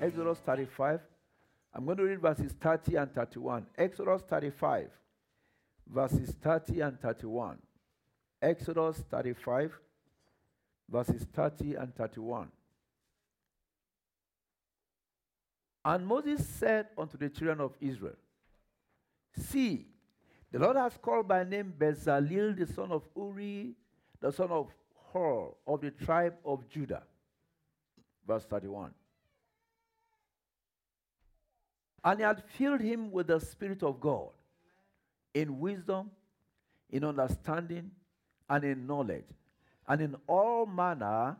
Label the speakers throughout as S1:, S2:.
S1: Exodus 35. I'm going to read verses 30 and 31. Exodus 35, verses 30 and 31. Exodus 35, verses 30 and 31. And Moses said unto the children of Israel, See, the Lord has called by name Bezalel, the son of Uri, the son of Hur, of the tribe of Judah. Verse 31. And he had filled him with the Spirit of God in wisdom, in understanding, and in knowledge, and in all manner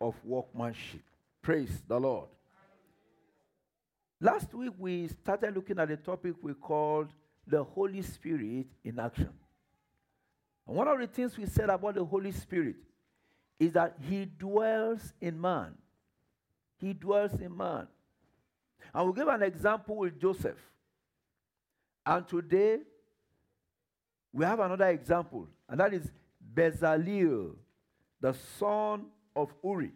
S1: of workmanship. Praise the Lord. Last week we started looking at a topic we called the Holy Spirit in action. And one of the things we said about the Holy Spirit is that he dwells in man. He dwells in man. And we'll give an example with Joseph. And today, we have another example, and that is Bezalel, the son of Uri,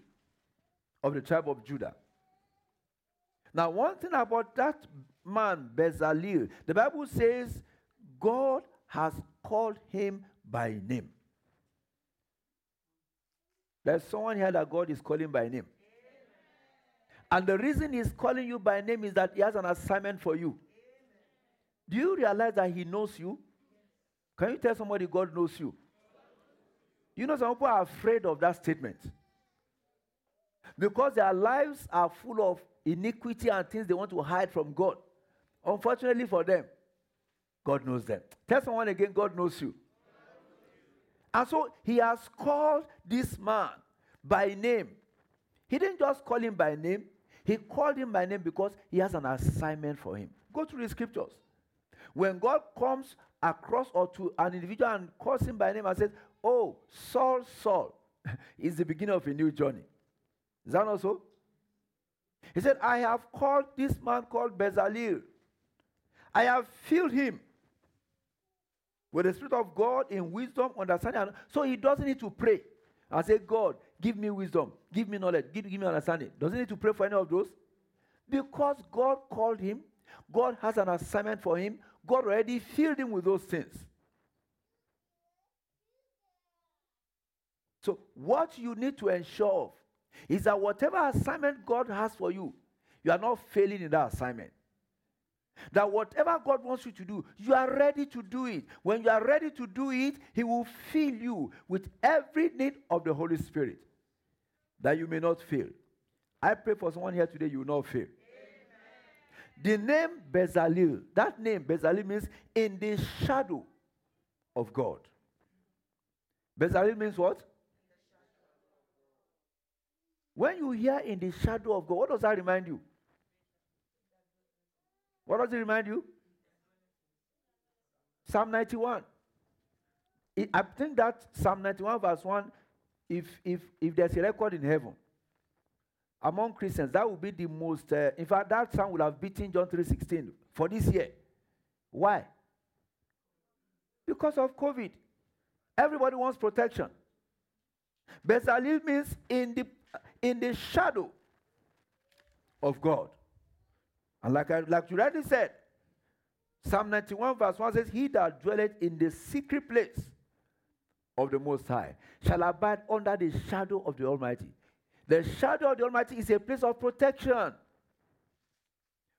S1: of the tribe of Judah. Now, one thing about that man, Bezalel, the Bible says God has called him by name. There's someone here that God is calling by name. And the reason he's calling you by name is that he has an assignment for you. Do you realize that he knows you? Can you tell somebody God knows you? You know, some people are afraid of that statement because their lives are full of iniquity and things they want to hide from God. Unfortunately for them, God knows them. Tell someone again, God knows you. And so he has called this man by name. He didn't just call him by name, he called him by name because he has an assignment for him. Go through the scriptures. When God comes across or to an individual and calls him by name and says, Oh, Saul, Saul, is the beginning of a new journey. Is that not so? He said, I have called this man called Bezalel. I have filled him with the Spirit of God in wisdom, understanding. So he doesn't need to pray and say, God, give me wisdom, give me knowledge, give, give me understanding. Doesn't need to pray for any of those. Because God called him, God has an assignment for him, God already filled him with those things. So, what you need to ensure of is that whatever assignment God has for you, you are not failing in that assignment. That whatever God wants you to do, you are ready to do it. When you are ready to do it, He will fill you with every need of the Holy Spirit that you may not fail. I pray for someone here today, you will not fail. Amen. The name Bezalel, that name Bezalel means in the shadow of God. Bezalel means what? When you hear in the shadow of God, what does that remind you? What does it remind you? Psalm 91. I think that Psalm 91, verse 1, if, if, if there's a record in heaven among Christians, that would be the most, uh, in fact, that psalm would have beaten John 3.16 for this year. Why? Because of COVID. Everybody wants protection. Bezalel means in the in the shadow of God. And like, I, like you already said, Psalm 91 verse 1 says, He that dwelleth in the secret place of the Most High shall abide under the shadow of the Almighty. The shadow of the Almighty is a place of protection.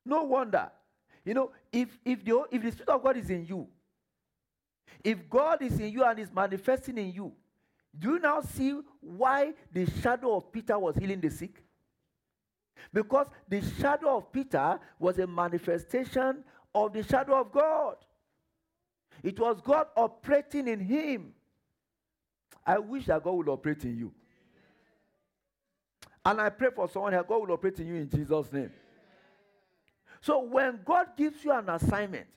S1: No wonder. You know, if, if, the, if the Spirit of God is in you, if God is in you and is manifesting in you, do you now see why the shadow of Peter was healing the sick? Because the shadow of Peter was a manifestation of the shadow of God. It was God operating in him. I wish that God would operate in you. And I pray for someone here, God will operate in you in Jesus' name. So when God gives you an assignment,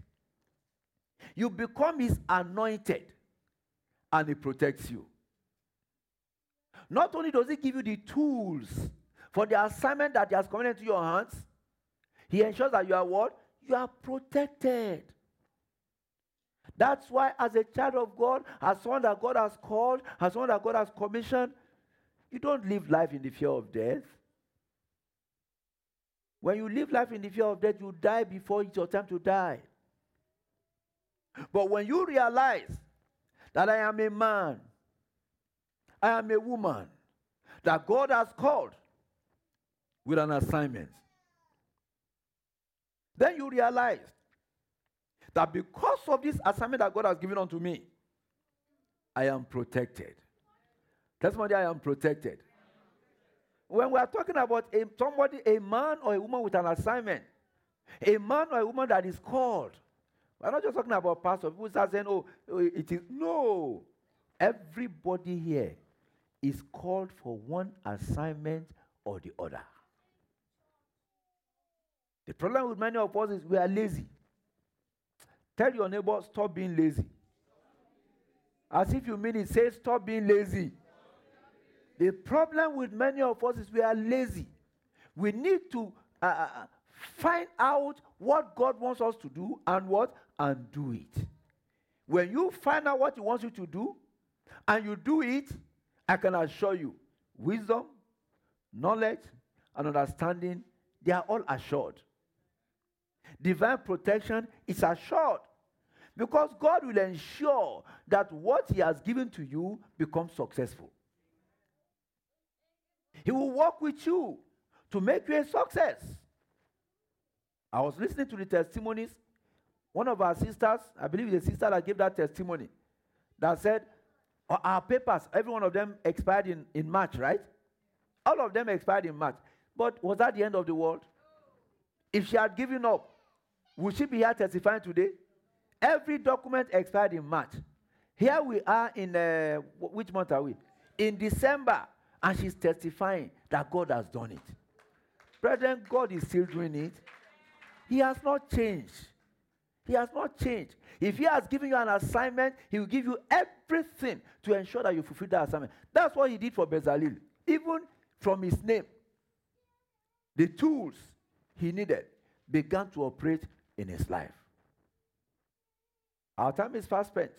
S1: you become his anointed and he protects you. Not only does he give you the tools for the assignment that he has committed into your hands, he ensures that you are what? You are protected. That's why, as a child of God, as one that God has called, as one that God has commissioned, you don't live life in the fear of death. When you live life in the fear of death, you die before it's your time to die. But when you realize that I am a man, I am a woman that God has called with an assignment, then you realize that because of this assignment that God has given unto me, I am protected. Tell somebody I am protected. When we are talking about a, somebody, a man or a woman with an assignment, a man or a woman that is called, we're not just talking about pastors. People start saying, oh, it is. No. Everybody here is called for one assignment or the other. The problem with many of us is we are lazy. Tell your neighbor, stop being lazy. As if you mean it, say, stop being lazy. The problem with many of us is we are lazy. We need to uh, uh, uh, find out what God wants us to do and what and do it. When you find out what He wants you to do and you do it, I can assure you, wisdom, knowledge, and understanding, they are all assured. Divine protection is assured because God will ensure that what He has given to you becomes successful. He will work with you to make you a success. I was listening to the testimonies. One of our sisters, I believe it's the sister that gave that testimony, that said, Our papers, every one of them expired in, in March, right? All of them expired in March. But was that the end of the world? If she had given up, would she be here testifying today? Every document expired in March. Here we are in, uh, which month are we? In December. And she's testifying that God has done it. Brethren, God is still doing it. He has not changed. He has not changed. If He has given you an assignment, He will give you everything to ensure that you fulfill that assignment. That's what He did for Bezalel. Even from his name, the tools he needed began to operate in his life. Our time is fast spent.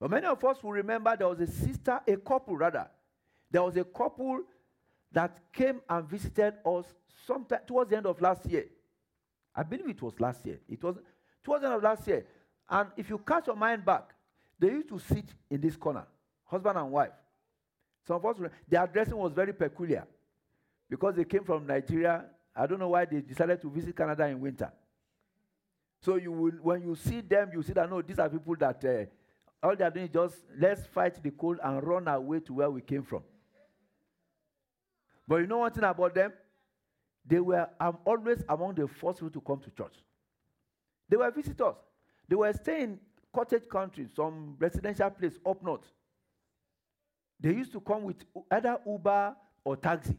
S1: But many of us will remember there was a sister, a couple rather, there was a couple that came and visited us sometime towards the end of last year. I believe it was last year. It was towards the end of last year. And if you cast your mind back, they used to sit in this corner, husband and wife. Some of us, their dressing was very peculiar because they came from Nigeria. I don't know why they decided to visit Canada in winter. So you will, when you see them, you see that no, these are people that uh, all they are doing is just let's fight the cold and run away to where we came from. But you know one thing about them? They were um, always among the first people to come to church. They were visitors. They were staying in cottage country, some residential place up north. They used to come with either Uber or taxi.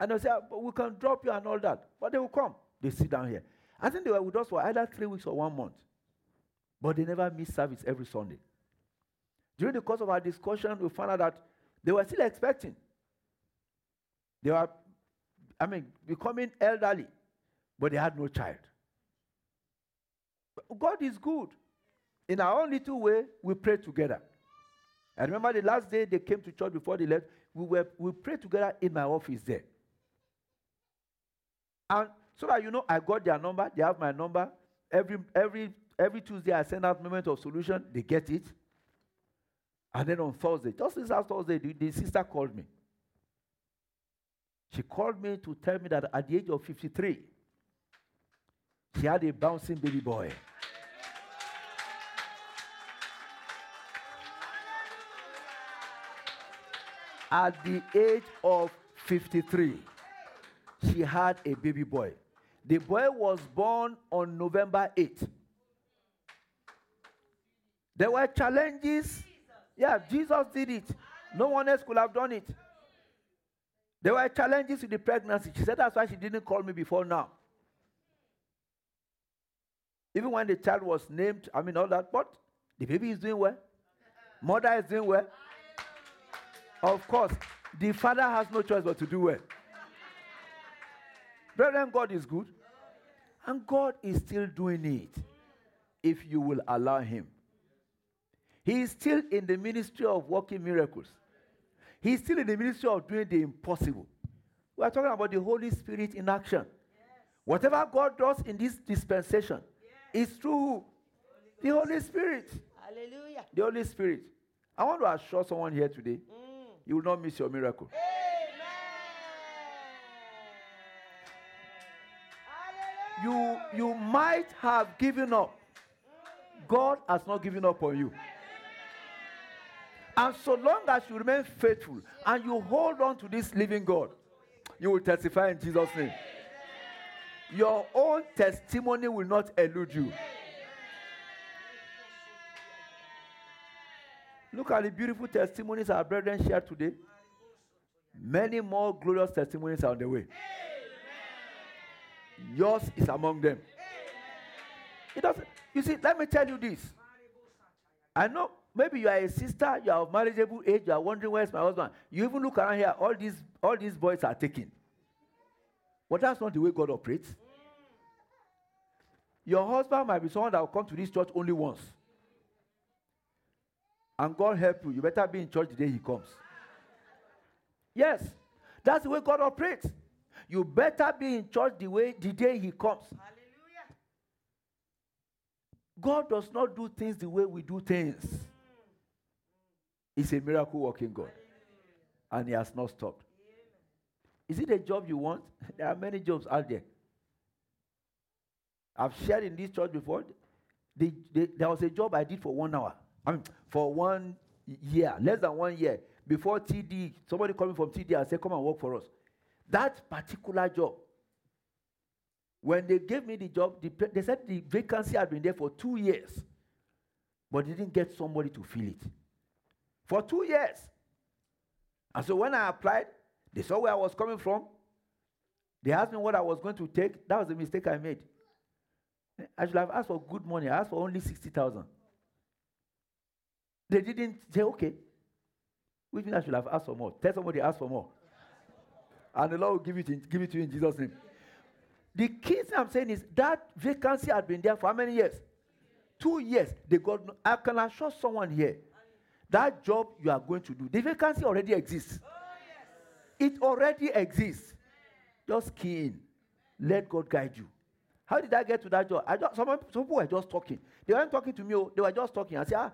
S1: And they say, ah, we can drop you and all that. But they will come. They sit down here. I think they were with us for either three weeks or one month. But they never miss service every Sunday. During the course of our discussion, we found out that they were still expecting. They were, I mean, becoming elderly, but they had no child. God is good. In our own little way, we pray together. I remember the last day they came to church before they left, we, were, we prayed together in my office there. And so that you know, I got their number, they have my number. Every, every, every Tuesday, I send out moment of solution, they get it. And then on Thursday, just this last Thursday, the, the sister called me. She called me to tell me that at the age of 53, she had a bouncing baby boy. At the age of 53, she had a baby boy. The boy was born on November 8th. There were challenges. Yeah, Jesus did it. No one else could have done it. There were challenges with the pregnancy. She said that's why she didn't call me before now. Even when the child was named, I mean, all that, but the baby is doing well. Mother is doing well. Of course, the father has no choice but to do well. Brethren, God is good. And God is still doing it if you will allow Him. He is still in the ministry of working miracles. He's still in the ministry of doing the impossible. We are talking about the Holy Spirit in action. Yes. Whatever God does in this dispensation yes. is through the Holy Spirit.
S2: Hallelujah.
S1: The Holy Spirit. I want to assure someone here today mm. you will not miss your miracle. You, you might have given up. God has not given up on you. And so long as you remain faithful and you hold on to this living God, you will testify in Jesus' name. Your own testimony will not elude you. Look at the beautiful testimonies our brethren shared today. Many more glorious testimonies are on the way. Yours is among them. It doesn't. You see, let me tell you this. I know maybe you are a sister, you are of marriageable age, you are wondering where's my husband. You even look around here, all these, all these boys are taken. But that's not the way God operates. Your husband might be someone that will come to this church only once. And God help you. You better be in church the day he comes. Yes, that's the way God operates. You better be in church the way the day he comes. Hallelujah. God does not do things the way we do things. Mm. He's a miracle working God. And he has not stopped. Is it a job you want? There are many jobs out there. I've shared in this church before. The, the, there was a job I did for one hour. I mean, for one year, less than one year. Before TD, somebody coming from TD and said, Come and work for us. That particular job, when they gave me the job, the, they said the vacancy had been there for two years, but they didn't get somebody to fill it. For two years. And so when I applied, they saw where I was coming from. They asked me what I was going to take. That was the mistake I made. I should have asked for good money. I asked for only 60,000. They didn't say, okay. Which means I should have asked for more. Tell somebody, ask for more. And the Lord will give it, in, give it to you in Jesus' name. The key thing I'm saying is that vacancy had been there for how many years? Two years. They got. No, I can assure someone here that job you are going to do, the vacancy already exists. Oh, yes. It already exists. Just key in. Let God guide you. How did I get to that job? I just, some, some people were just talking. They weren't talking to me, oh, they were just talking. I said, ah,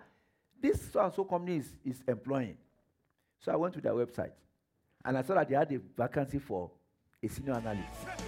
S1: this so and so company is, is employing. So I went to their website and I saw that they had a vacancy for a senior analyst.